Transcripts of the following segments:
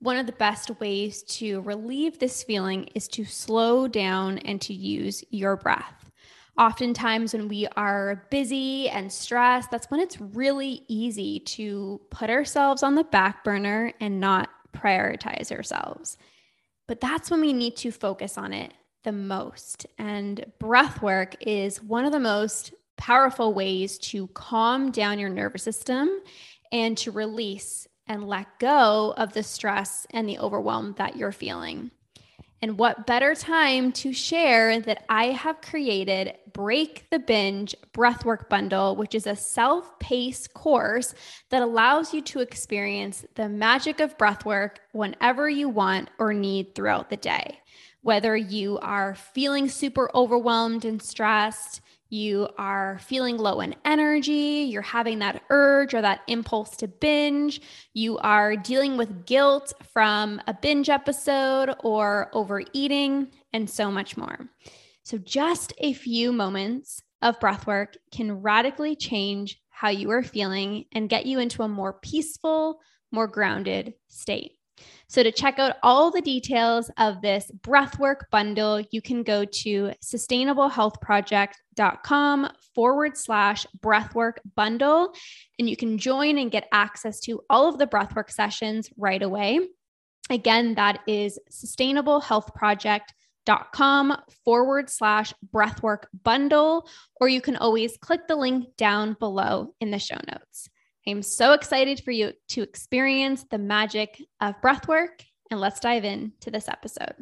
One of the best ways to relieve this feeling is to slow down and to use your breath. Oftentimes, when we are busy and stressed, that's when it's really easy to put ourselves on the back burner and not prioritize ourselves. But that's when we need to focus on it the most. And breath work is one of the most powerful ways to calm down your nervous system and to release and let go of the stress and the overwhelm that you're feeling. And what better time to share that I have created Break the Binge Breathwork Bundle, which is a self paced course that allows you to experience the magic of breathwork whenever you want or need throughout the day. Whether you are feeling super overwhelmed and stressed, you are feeling low in energy, you're having that urge or that impulse to binge, you are dealing with guilt from a binge episode or overeating, and so much more. So, just a few moments of breath work can radically change how you are feeling and get you into a more peaceful, more grounded state. So, to check out all the details of this breathwork bundle, you can go to sustainablehealthproject.com forward slash breathwork bundle, and you can join and get access to all of the breathwork sessions right away. Again, that is sustainablehealthproject.com forward slash breathwork bundle, or you can always click the link down below in the show notes. I'm so excited for you to experience the magic of breath work, and let's dive into this episode.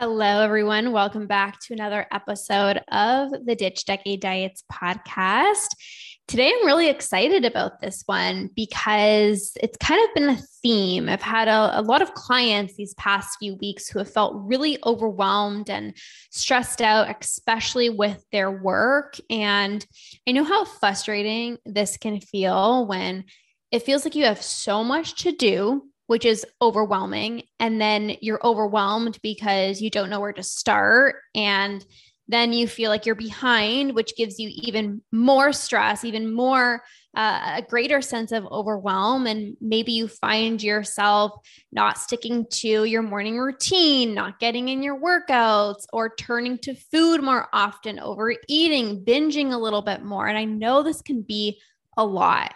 Hello, everyone. Welcome back to another episode of the Ditch Decade Diets podcast. Today, I'm really excited about this one because it's kind of been a theme. I've had a, a, lot of clients these past few weeks who have felt really overwhelmed and stressed out, especially with their work. And I know how frustrating this can feel when it feels like you have so much to do, which is overwhelming. And then you're overwhelmed because you don't know where to start. And then you feel like you're behind, which gives you even more stress, even more uh, a greater sense of overwhelm. And maybe you find yourself not sticking to your morning routine, not getting in your workouts, or turning to food more often, overeating, binging a little bit more. And I know this can be a lot.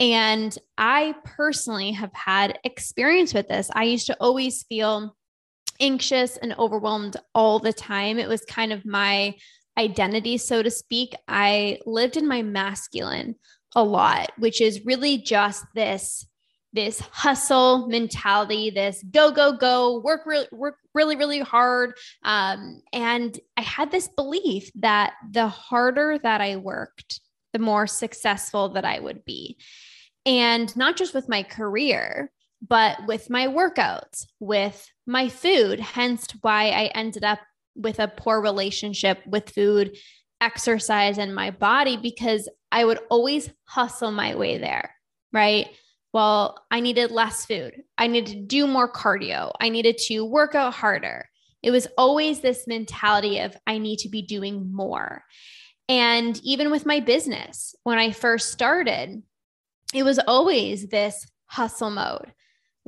And I personally have had experience with this. I used to always feel anxious and overwhelmed all the time. It was kind of my identity, so to speak. I lived in my masculine a lot, which is really just this this hustle mentality, this go go go, work really work really really hard. Um, and I had this belief that the harder that I worked, the more successful that I would be, and not just with my career, but with my workouts, with my food, hence why I ended up with a poor relationship with food, exercise, and my body because I would always hustle my way there, right? Well, I needed less food. I needed to do more cardio. I needed to work out harder. It was always this mentality of I need to be doing more. And even with my business, when I first started, it was always this hustle mode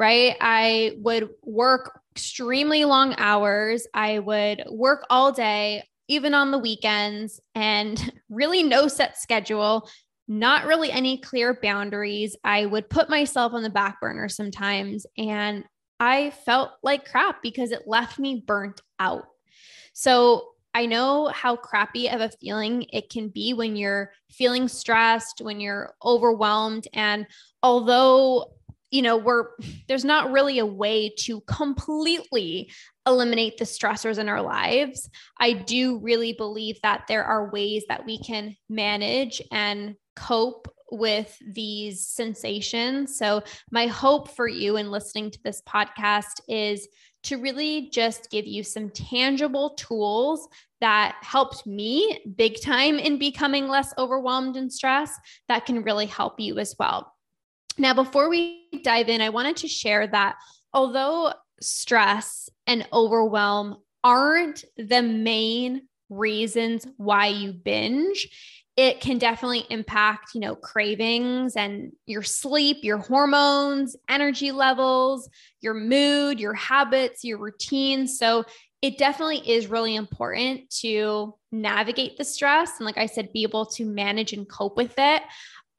right? I would work extremely long hours. I would work all day, even on the weekends, and really no set schedule, not really any clear boundaries. I would put myself on the back burner sometimes, and I felt like crap because it left me burnt out. So, I know how crappy of a feeling it can be when you're feeling stressed, when you're overwhelmed. And although, you know, we're there's not really a way to completely eliminate the stressors in our lives. I do really believe that there are ways that we can manage and cope with these sensations. So, my hope for you in listening to this podcast is to really just give you some tangible tools that helped me big time in becoming less overwhelmed and stressed that can really help you as well. Now, before we dive in, I wanted to share that although stress and overwhelm aren't the main reasons why you binge, it can definitely impact, you know, cravings and your sleep, your hormones, energy levels, your mood, your habits, your routine. So it definitely is really important to navigate the stress and like I said be able to manage and cope with it.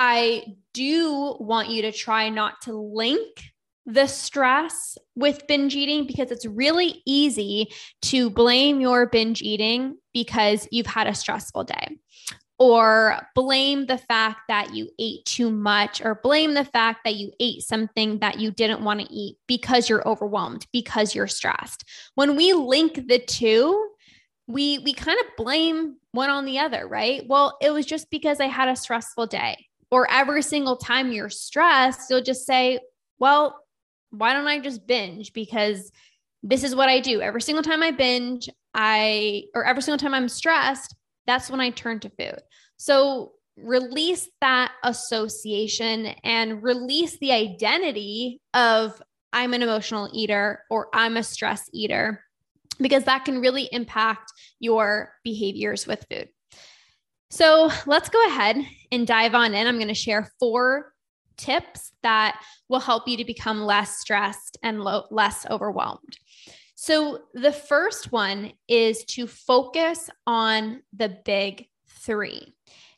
I do want you to try not to link the stress with binge eating because it's really easy to blame your binge eating because you've had a stressful day or blame the fact that you ate too much or blame the fact that you ate something that you didn't want to eat because you're overwhelmed because you're stressed. When we link the two we we kind of blame one on the other right? Well it was just because i had a stressful day or every single time you're stressed you'll just say well why don't i just binge because this is what i do every single time i binge i or every single time i'm stressed that's when I turn to food. So release that association and release the identity of I'm an emotional eater or I'm a stress eater, because that can really impact your behaviors with food. So let's go ahead and dive on in. I'm going to share four tips that will help you to become less stressed and lo- less overwhelmed. So, the first one is to focus on the big three.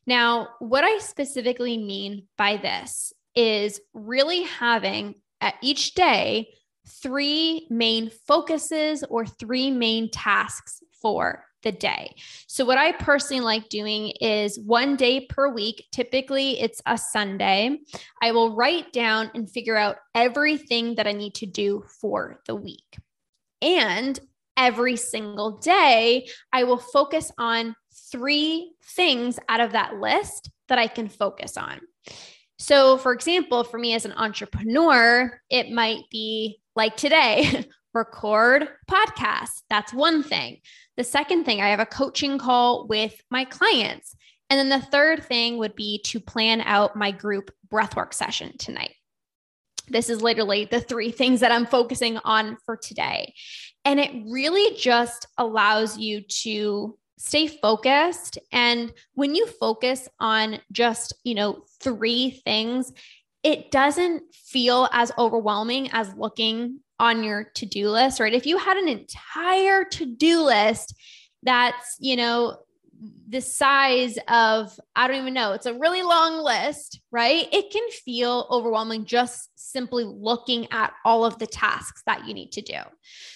Now, what I specifically mean by this is really having at each day three main focuses or three main tasks for the day. So, what I personally like doing is one day per week, typically it's a Sunday, I will write down and figure out everything that I need to do for the week. And every single day, I will focus on three things out of that list that I can focus on. So, for example, for me as an entrepreneur, it might be like today record podcast. That's one thing. The second thing, I have a coaching call with my clients. And then the third thing would be to plan out my group breathwork session tonight. This is literally the three things that I'm focusing on for today. And it really just allows you to stay focused. And when you focus on just, you know, three things, it doesn't feel as overwhelming as looking on your to do list, right? If you had an entire to do list that's, you know, the size of, I don't even know, it's a really long list, right? It can feel overwhelming just simply looking at all of the tasks that you need to do.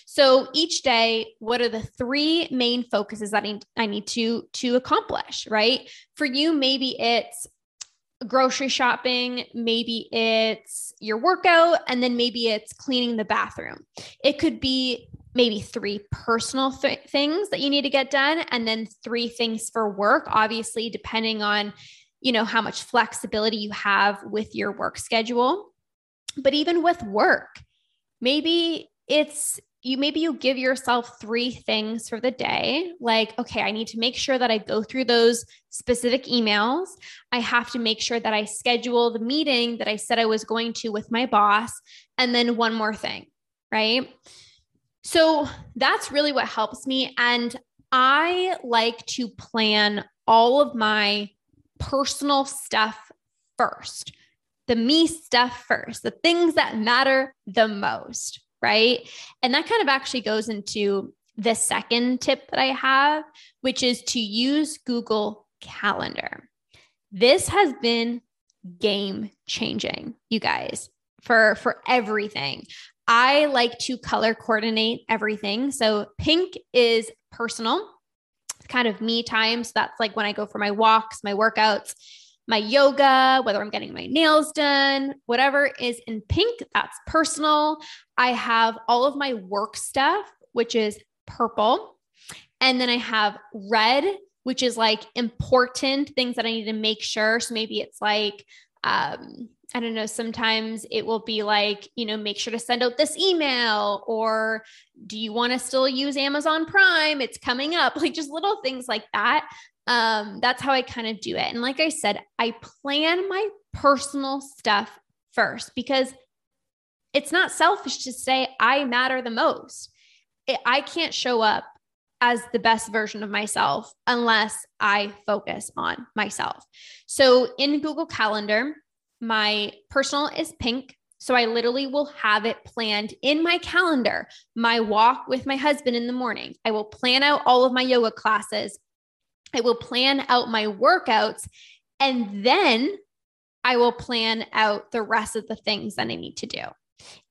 So each day, what are the three main focuses that I need, I need to, to accomplish, right? For you, maybe it's grocery shopping, maybe it's your workout, and then maybe it's cleaning the bathroom. It could be maybe three personal th- things that you need to get done and then three things for work obviously depending on you know how much flexibility you have with your work schedule but even with work maybe it's you maybe you give yourself three things for the day like okay i need to make sure that i go through those specific emails i have to make sure that i schedule the meeting that i said i was going to with my boss and then one more thing right so that's really what helps me. And I like to plan all of my personal stuff first, the me stuff first, the things that matter the most. Right. And that kind of actually goes into the second tip that I have, which is to use Google Calendar. This has been game changing, you guys, for for everything. I like to color coordinate everything. So pink is personal, kind of me time. So that's like when I go for my walks, my workouts, my yoga, whether I'm getting my nails done, whatever is in pink, that's personal. I have all of my work stuff, which is purple. And then I have red, which is like important things that I need to make sure. So maybe it's like, um, I don't know, sometimes it will be like, you know, make sure to send out this email or do you want to still use Amazon Prime? It's coming up, like just little things like that. Um, that's how I kind of do it. And like I said, I plan my personal stuff first because it's not selfish to say I matter the most. I can't show up as the best version of myself unless I focus on myself. So in Google Calendar, my personal is pink. So I literally will have it planned in my calendar, my walk with my husband in the morning. I will plan out all of my yoga classes I will plan out my workouts and then I will plan out the rest of the things that I need to do.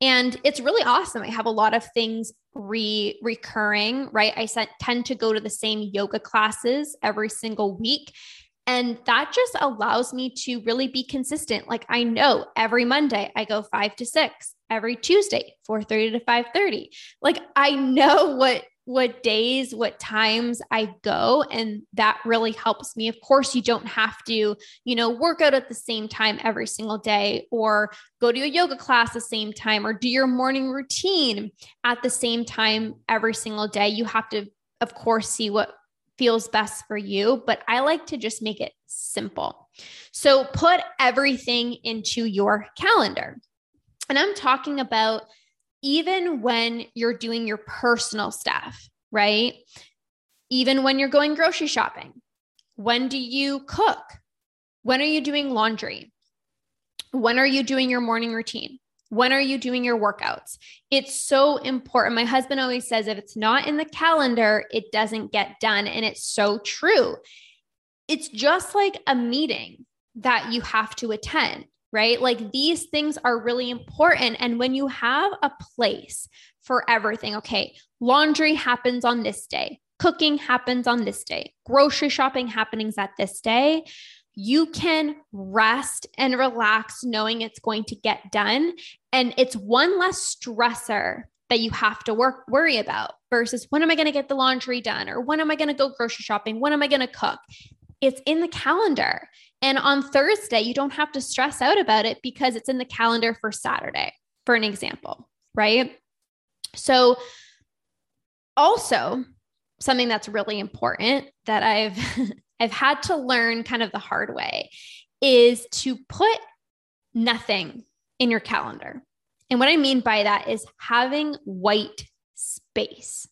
And it's really awesome. I have a lot of things re recurring, right? I set, tend to go to the same yoga classes every single week. And that just allows me to really be consistent. Like I know every Monday I go 5 to 6, every Tuesday 4:30 to 5:30. Like I know what what days, what times I go. And that really helps me. Of course, you don't have to, you know, work out at the same time every single day or go to a yoga class the same time or do your morning routine at the same time every single day. You have to, of course, see what feels best for you. But I like to just make it simple. So put everything into your calendar. And I'm talking about even when you're doing your personal stuff, right? Even when you're going grocery shopping, when do you cook? When are you doing laundry? When are you doing your morning routine? When are you doing your workouts? It's so important. My husband always says if it's not in the calendar, it doesn't get done. And it's so true. It's just like a meeting that you have to attend right? Like these things are really important. And when you have a place for everything, okay, laundry happens on this day, cooking happens on this day, grocery shopping happenings at this day. You can rest and relax knowing it's going to get done. And it's one less stressor that you have to work worry about versus when am I going to get the laundry done or when am I going to go grocery shopping? When am I going to cook? It's in the calendar. And on Thursday, you don't have to stress out about it because it's in the calendar for Saturday, for an example, right? So, also, something that's really important that I've I've had to learn kind of the hard way is to put nothing in your calendar. And what I mean by that is having white space.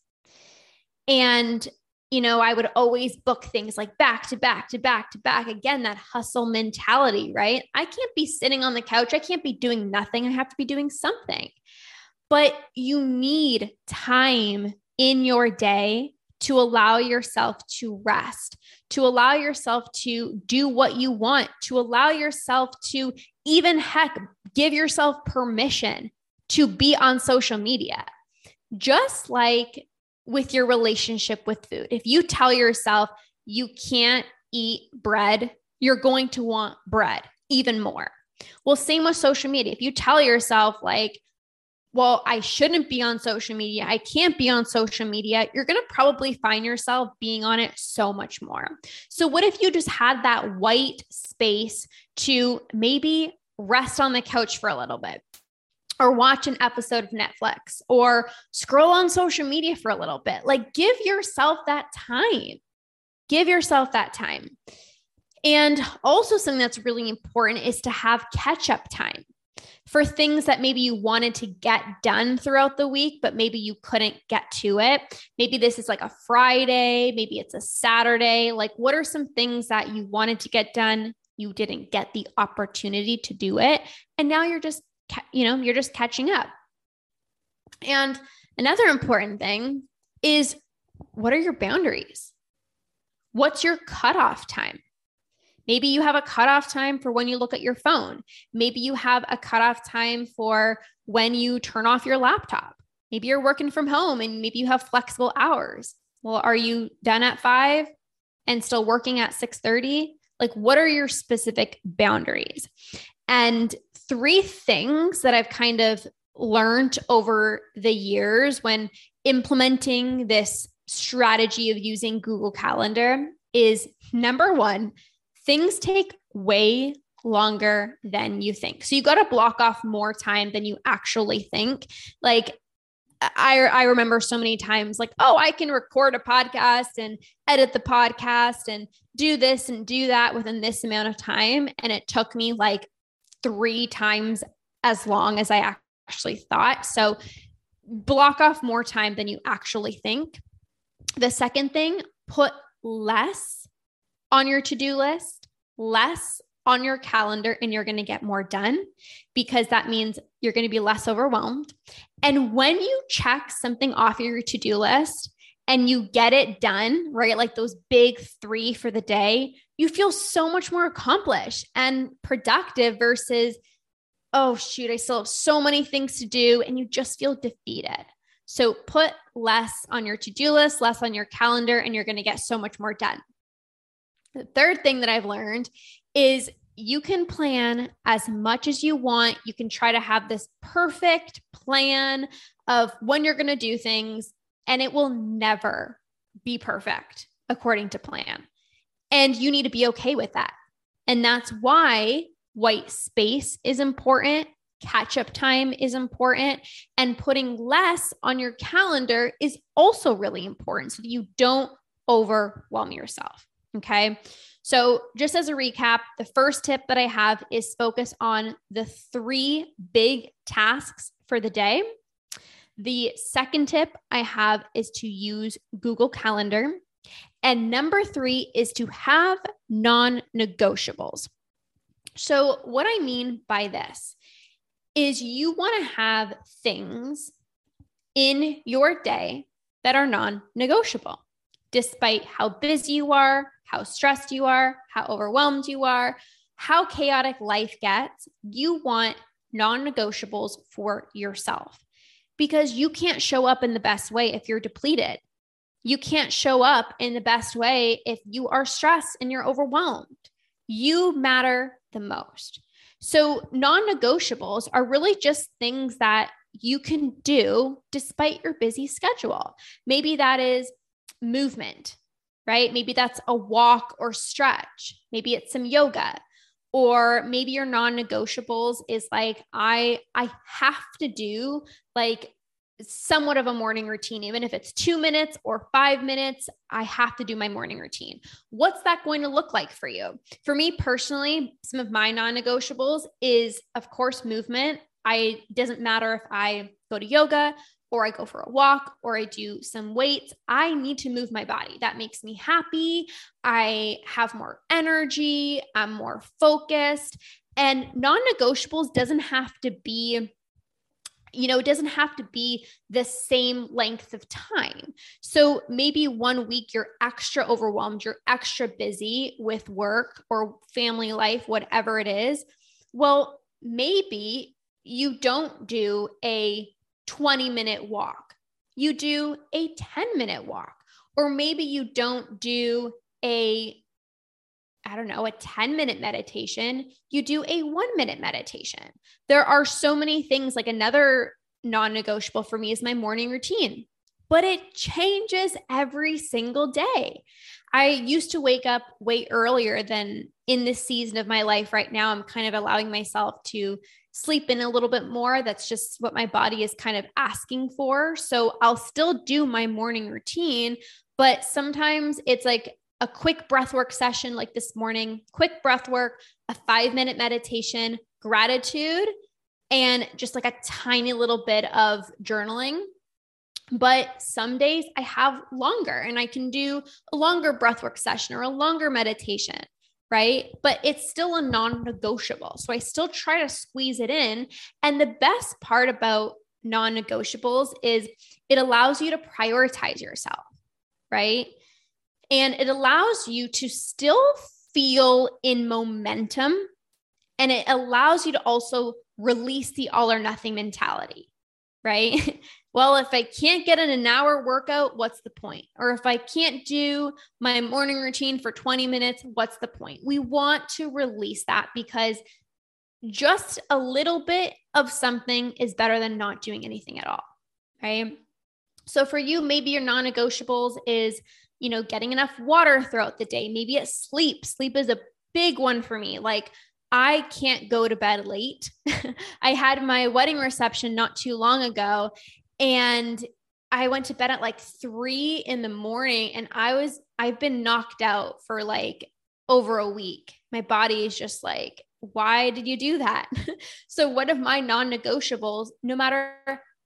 And you know, I would always book things like back to back to back to back. Again, that hustle mentality, right? I can't be sitting on the couch. I can't be doing nothing. I have to be doing something. But you need time in your day to allow yourself to rest, to allow yourself to do what you want, to allow yourself to even heck give yourself permission to be on social media. Just like with your relationship with food. If you tell yourself you can't eat bread, you're going to want bread even more. Well, same with social media. If you tell yourself, like, well, I shouldn't be on social media, I can't be on social media, you're going to probably find yourself being on it so much more. So, what if you just had that white space to maybe rest on the couch for a little bit? Or watch an episode of Netflix or scroll on social media for a little bit. Like, give yourself that time. Give yourself that time. And also, something that's really important is to have catch up time for things that maybe you wanted to get done throughout the week, but maybe you couldn't get to it. Maybe this is like a Friday, maybe it's a Saturday. Like, what are some things that you wanted to get done? You didn't get the opportunity to do it. And now you're just you know, you're just catching up. And another important thing is what are your boundaries? What's your cutoff time? Maybe you have a cutoff time for when you look at your phone. Maybe you have a cutoff time for when you turn off your laptop. Maybe you're working from home and maybe you have flexible hours. Well, are you done at 5 and still working at 6:30? Like what are your specific boundaries? And three things that I've kind of learned over the years when implementing this strategy of using Google Calendar is number 1, things take way longer than you think. So you got to block off more time than you actually think. Like I I remember so many times like, oh, I can record a podcast and edit the podcast and do this and do that within this amount of time and it took me like 3 times as long as I actually thought. So block off more time than you actually think. The second thing, put less on your to-do list, less on your calendar and you're going to get more done because that means you're going to be less overwhelmed. And when you check something off your to do list and you get it done, right? Like those big three for the day, you feel so much more accomplished and productive versus, oh, shoot, I still have so many things to do. And you just feel defeated. So put less on your to do list, less on your calendar, and you're going to get so much more done. The third thing that I've learned is you can plan as much as you want. You can try to have this perfect plan of when you're going to do things, and it will never be perfect according to plan. And you need to be okay with that. And that's why white space is important, catch up time is important, and putting less on your calendar is also really important so that you don't overwhelm yourself. Okay. So, just as a recap, the first tip that I have is focus on the three big tasks for the day. The second tip I have is to use Google Calendar. And number three is to have non negotiables. So, what I mean by this is you want to have things in your day that are non negotiable, despite how busy you are, how stressed you are, how overwhelmed you are, how chaotic life gets, you want non negotiables for yourself because you can't show up in the best way if you're depleted. You can't show up in the best way if you are stressed and you're overwhelmed. You matter the most. So, non negotiables are really just things that you can do despite your busy schedule. Maybe that is movement, right? Maybe that's a walk or stretch. Maybe it's some yoga. Or maybe your non-negotiables is like I I have to do like somewhat of a morning routine even if it's 2 minutes or 5 minutes I have to do my morning routine. What's that going to look like for you? For me personally, some of my non-negotiables is of course movement. I doesn't matter if I go to yoga or I go for a walk or I do some weights. I need to move my body. That makes me happy. I have more energy. I'm more focused. And non negotiables doesn't have to be you know, it doesn't have to be the same length of time. So maybe one week you're extra overwhelmed, you're extra busy with work or family life, whatever it is. Well, maybe you don't do a 20 minute walk. You do a 10 minute walk, or maybe you don't do a I don't know, a 10 minute meditation, you do a one minute meditation. There are so many things, like another non negotiable for me is my morning routine, but it changes every single day. I used to wake up way earlier than in this season of my life right now. I'm kind of allowing myself to sleep in a little bit more. That's just what my body is kind of asking for. So I'll still do my morning routine, but sometimes it's like a quick breath work session like this morning, quick breath work, a five minute meditation, gratitude, and just like a tiny little bit of journaling. But some days I have longer and I can do a longer breathwork session or a longer meditation right? But it's still a non negotiable. So I still try to squeeze it in. And the best part about non negotiables is it allows you to prioritize yourself, right? And it allows you to still feel in momentum and it allows you to also release the all or nothing mentality, right? well, if I can't get in an hour workout, what's the point? Or if I can't do my morning routine for 20 minutes, what's the point? We want to release that because just a little bit of something is better than not doing anything at all, right? So for you, maybe your non negotiables is, you know, getting enough water throughout the day. Maybe it's sleep. Sleep is a big one for me. Like, I can't go to bed late. I had my wedding reception not too long ago, and I went to bed at like three in the morning, and I was, I've been knocked out for like over a week. My body is just like, why did you do that? so, one of my non negotiables, no matter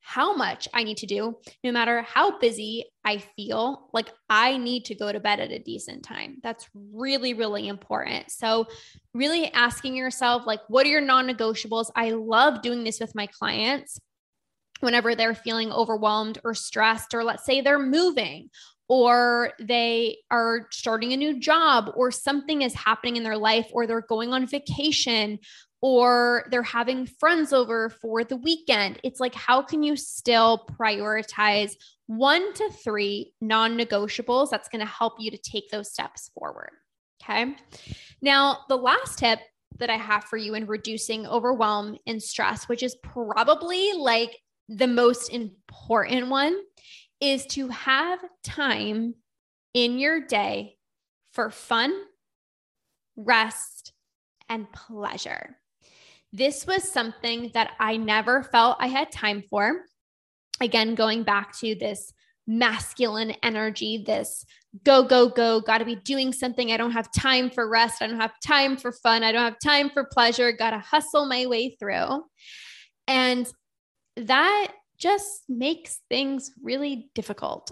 how much I need to do, no matter how busy I feel, like I need to go to bed at a decent time. That's really, really important. So, really asking yourself, like, what are your non negotiables? I love doing this with my clients whenever they're feeling overwhelmed or stressed, or let's say they're moving or they are starting a new job or something is happening in their life or they're going on vacation or they're having friends over for the weekend. It's like, how can you still prioritize one to three non negotiables that's going to help you to take those steps forward? Okay. Now, the last tip that I have for you in reducing overwhelm and stress, which is probably like the most important one, is to have time in your day for fun, rest, and pleasure. This was something that I never felt I had time for. Again, going back to this masculine energy, this go, go, go, got to be doing something. I don't have time for rest. I don't have time for fun. I don't have time for pleasure. Got to hustle my way through. And that just makes things really difficult.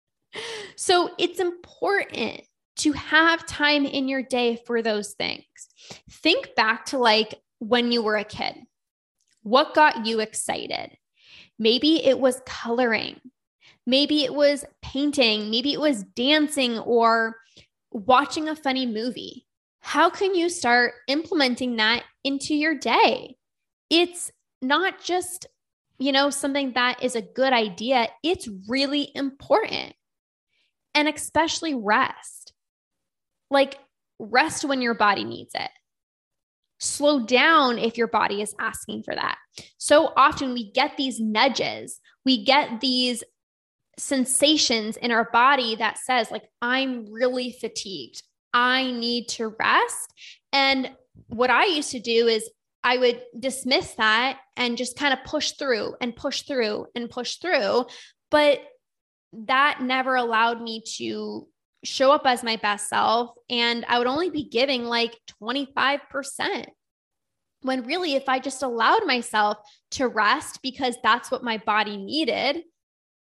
so it's important to have time in your day for those things. Think back to like when you were a kid? What got you excited? Maybe it was coloring. Maybe it was painting. Maybe it was dancing or watching a funny movie. How can you start implementing that into your day? It's not just, you know, something that is a good idea, it's really important. And especially rest. Like, rest when your body needs it slow down if your body is asking for that. So often we get these nudges, we get these sensations in our body that says like I'm really fatigued. I need to rest. And what I used to do is I would dismiss that and just kind of push through and push through and push through, but that never allowed me to show up as my best self and I would only be giving like 25%. When really, if I just allowed myself to rest because that's what my body needed,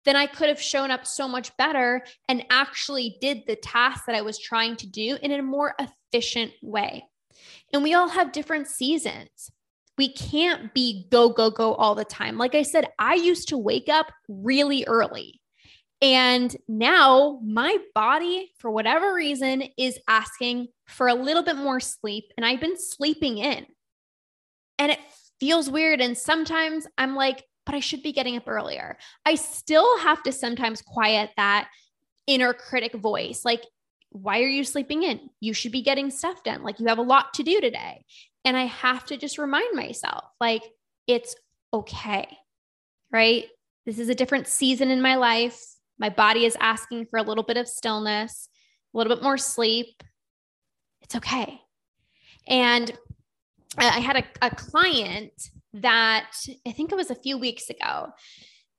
then I could have shown up so much better and actually did the task that I was trying to do in a more efficient way. And we all have different seasons. We can't be go, go, go all the time. Like I said, I used to wake up really early. And now my body, for whatever reason, is asking for a little bit more sleep. And I've been sleeping in. And it feels weird. And sometimes I'm like, but I should be getting up earlier. I still have to sometimes quiet that inner critic voice. Like, why are you sleeping in? You should be getting stuff done. Like, you have a lot to do today. And I have to just remind myself, like, it's okay, right? This is a different season in my life. My body is asking for a little bit of stillness, a little bit more sleep. It's okay. And I had a, a client that I think it was a few weeks ago.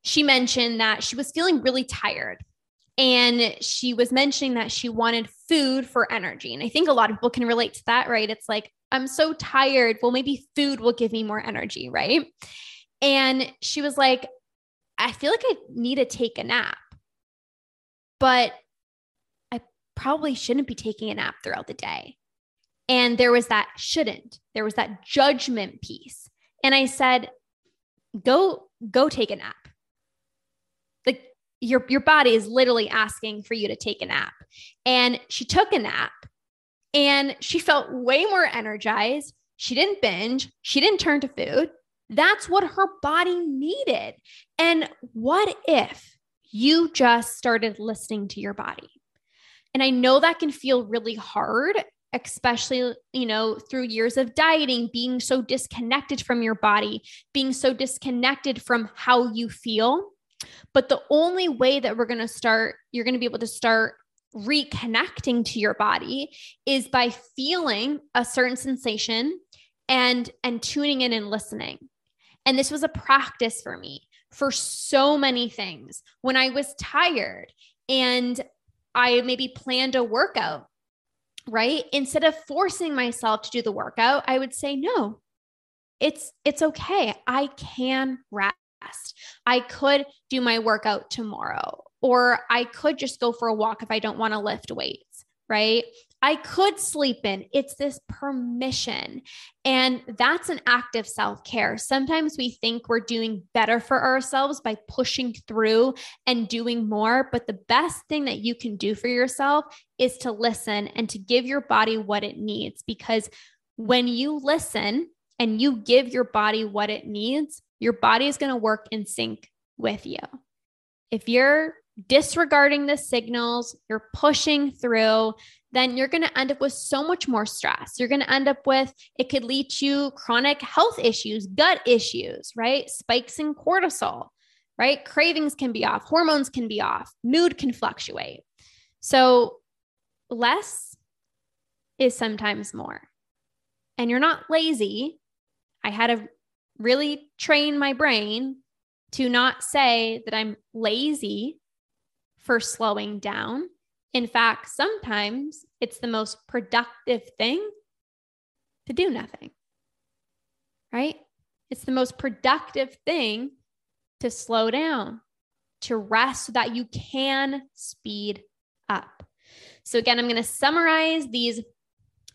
She mentioned that she was feeling really tired and she was mentioning that she wanted food for energy. And I think a lot of people can relate to that, right? It's like, I'm so tired. Well, maybe food will give me more energy, right? And she was like, I feel like I need to take a nap but I probably shouldn't be taking a nap throughout the day. And there was that shouldn't, there was that judgment piece. And I said, go, go take a nap. Your, your body is literally asking for you to take a nap. And she took a nap and she felt way more energized. She didn't binge. She didn't turn to food. That's what her body needed. And what if you just started listening to your body? And I know that can feel really hard, especially, you know, through years of dieting, being so disconnected from your body, being so disconnected from how you feel. But the only way that we're going to start, you're going to be able to start reconnecting to your body is by feeling a certain sensation and and tuning in and listening. And this was a practice for me for so many things. When I was tired and I maybe planned a workout, right? Instead of forcing myself to do the workout, I would say, no, it's it's okay. I can rest. I could do my workout tomorrow, or I could just go for a walk if I don't want to lift weights, right? I could sleep in. It's this permission. And that's an act of self care. Sometimes we think we're doing better for ourselves by pushing through and doing more. But the best thing that you can do for yourself is to listen and to give your body what it needs. Because when you listen and you give your body what it needs, your body is going to work in sync with you. If you're disregarding the signals, you're pushing through, then you're going to end up with so much more stress. You're going to end up with, it could lead to chronic health issues, gut issues, right? Spikes in cortisol, right? Cravings can be off, hormones can be off, mood can fluctuate. So, less is sometimes more. And you're not lazy. I had to really train my brain to not say that I'm lazy for slowing down in fact, sometimes it's the most productive thing to do nothing, right? It's the most productive thing to slow down, to rest so that you can speed up. So, again, I'm going to summarize these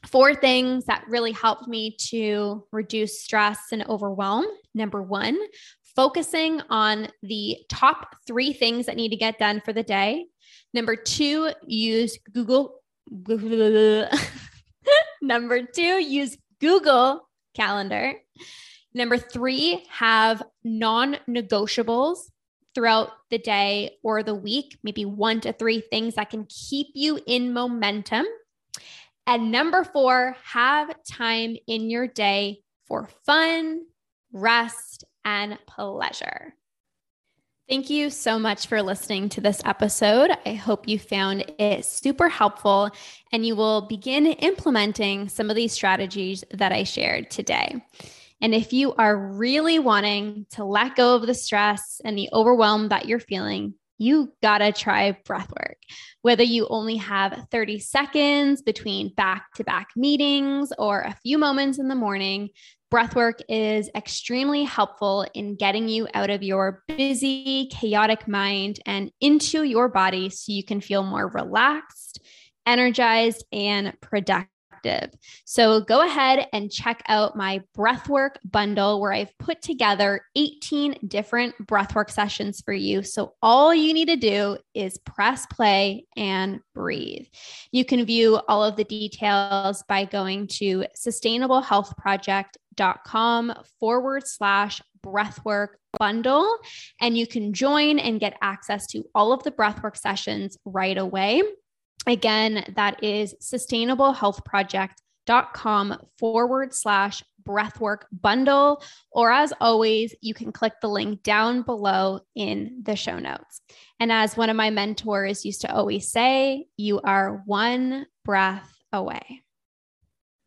four things that really helped me to reduce stress and overwhelm. Number one, focusing on the top three things that need to get done for the day. Number two, use Google. Number two, use Google Calendar. Number three, have non negotiables throughout the day or the week, maybe one to three things that can keep you in momentum. And number four, have time in your day for fun, rest, and pleasure. Thank you so much for listening to this episode. I hope you found it super helpful and you will begin implementing some of these strategies that I shared today. And if you are really wanting to let go of the stress and the overwhelm that you're feeling, you gotta try breathwork. Whether you only have 30 seconds between back to back meetings or a few moments in the morning, Breathwork is extremely helpful in getting you out of your busy, chaotic mind and into your body so you can feel more relaxed, energized, and productive. So go ahead and check out my breathwork bundle where I've put together 18 different breathwork sessions for you. So all you need to do is press play and breathe. You can view all of the details by going to sustainablehealthproject.com forward slash breathwork bundle. And you can join and get access to all of the breathwork sessions right away. Again, that is sustainablehealthproject.com forward slash breathwork bundle. Or as always, you can click the link down below in the show notes. And as one of my mentors used to always say, you are one breath away.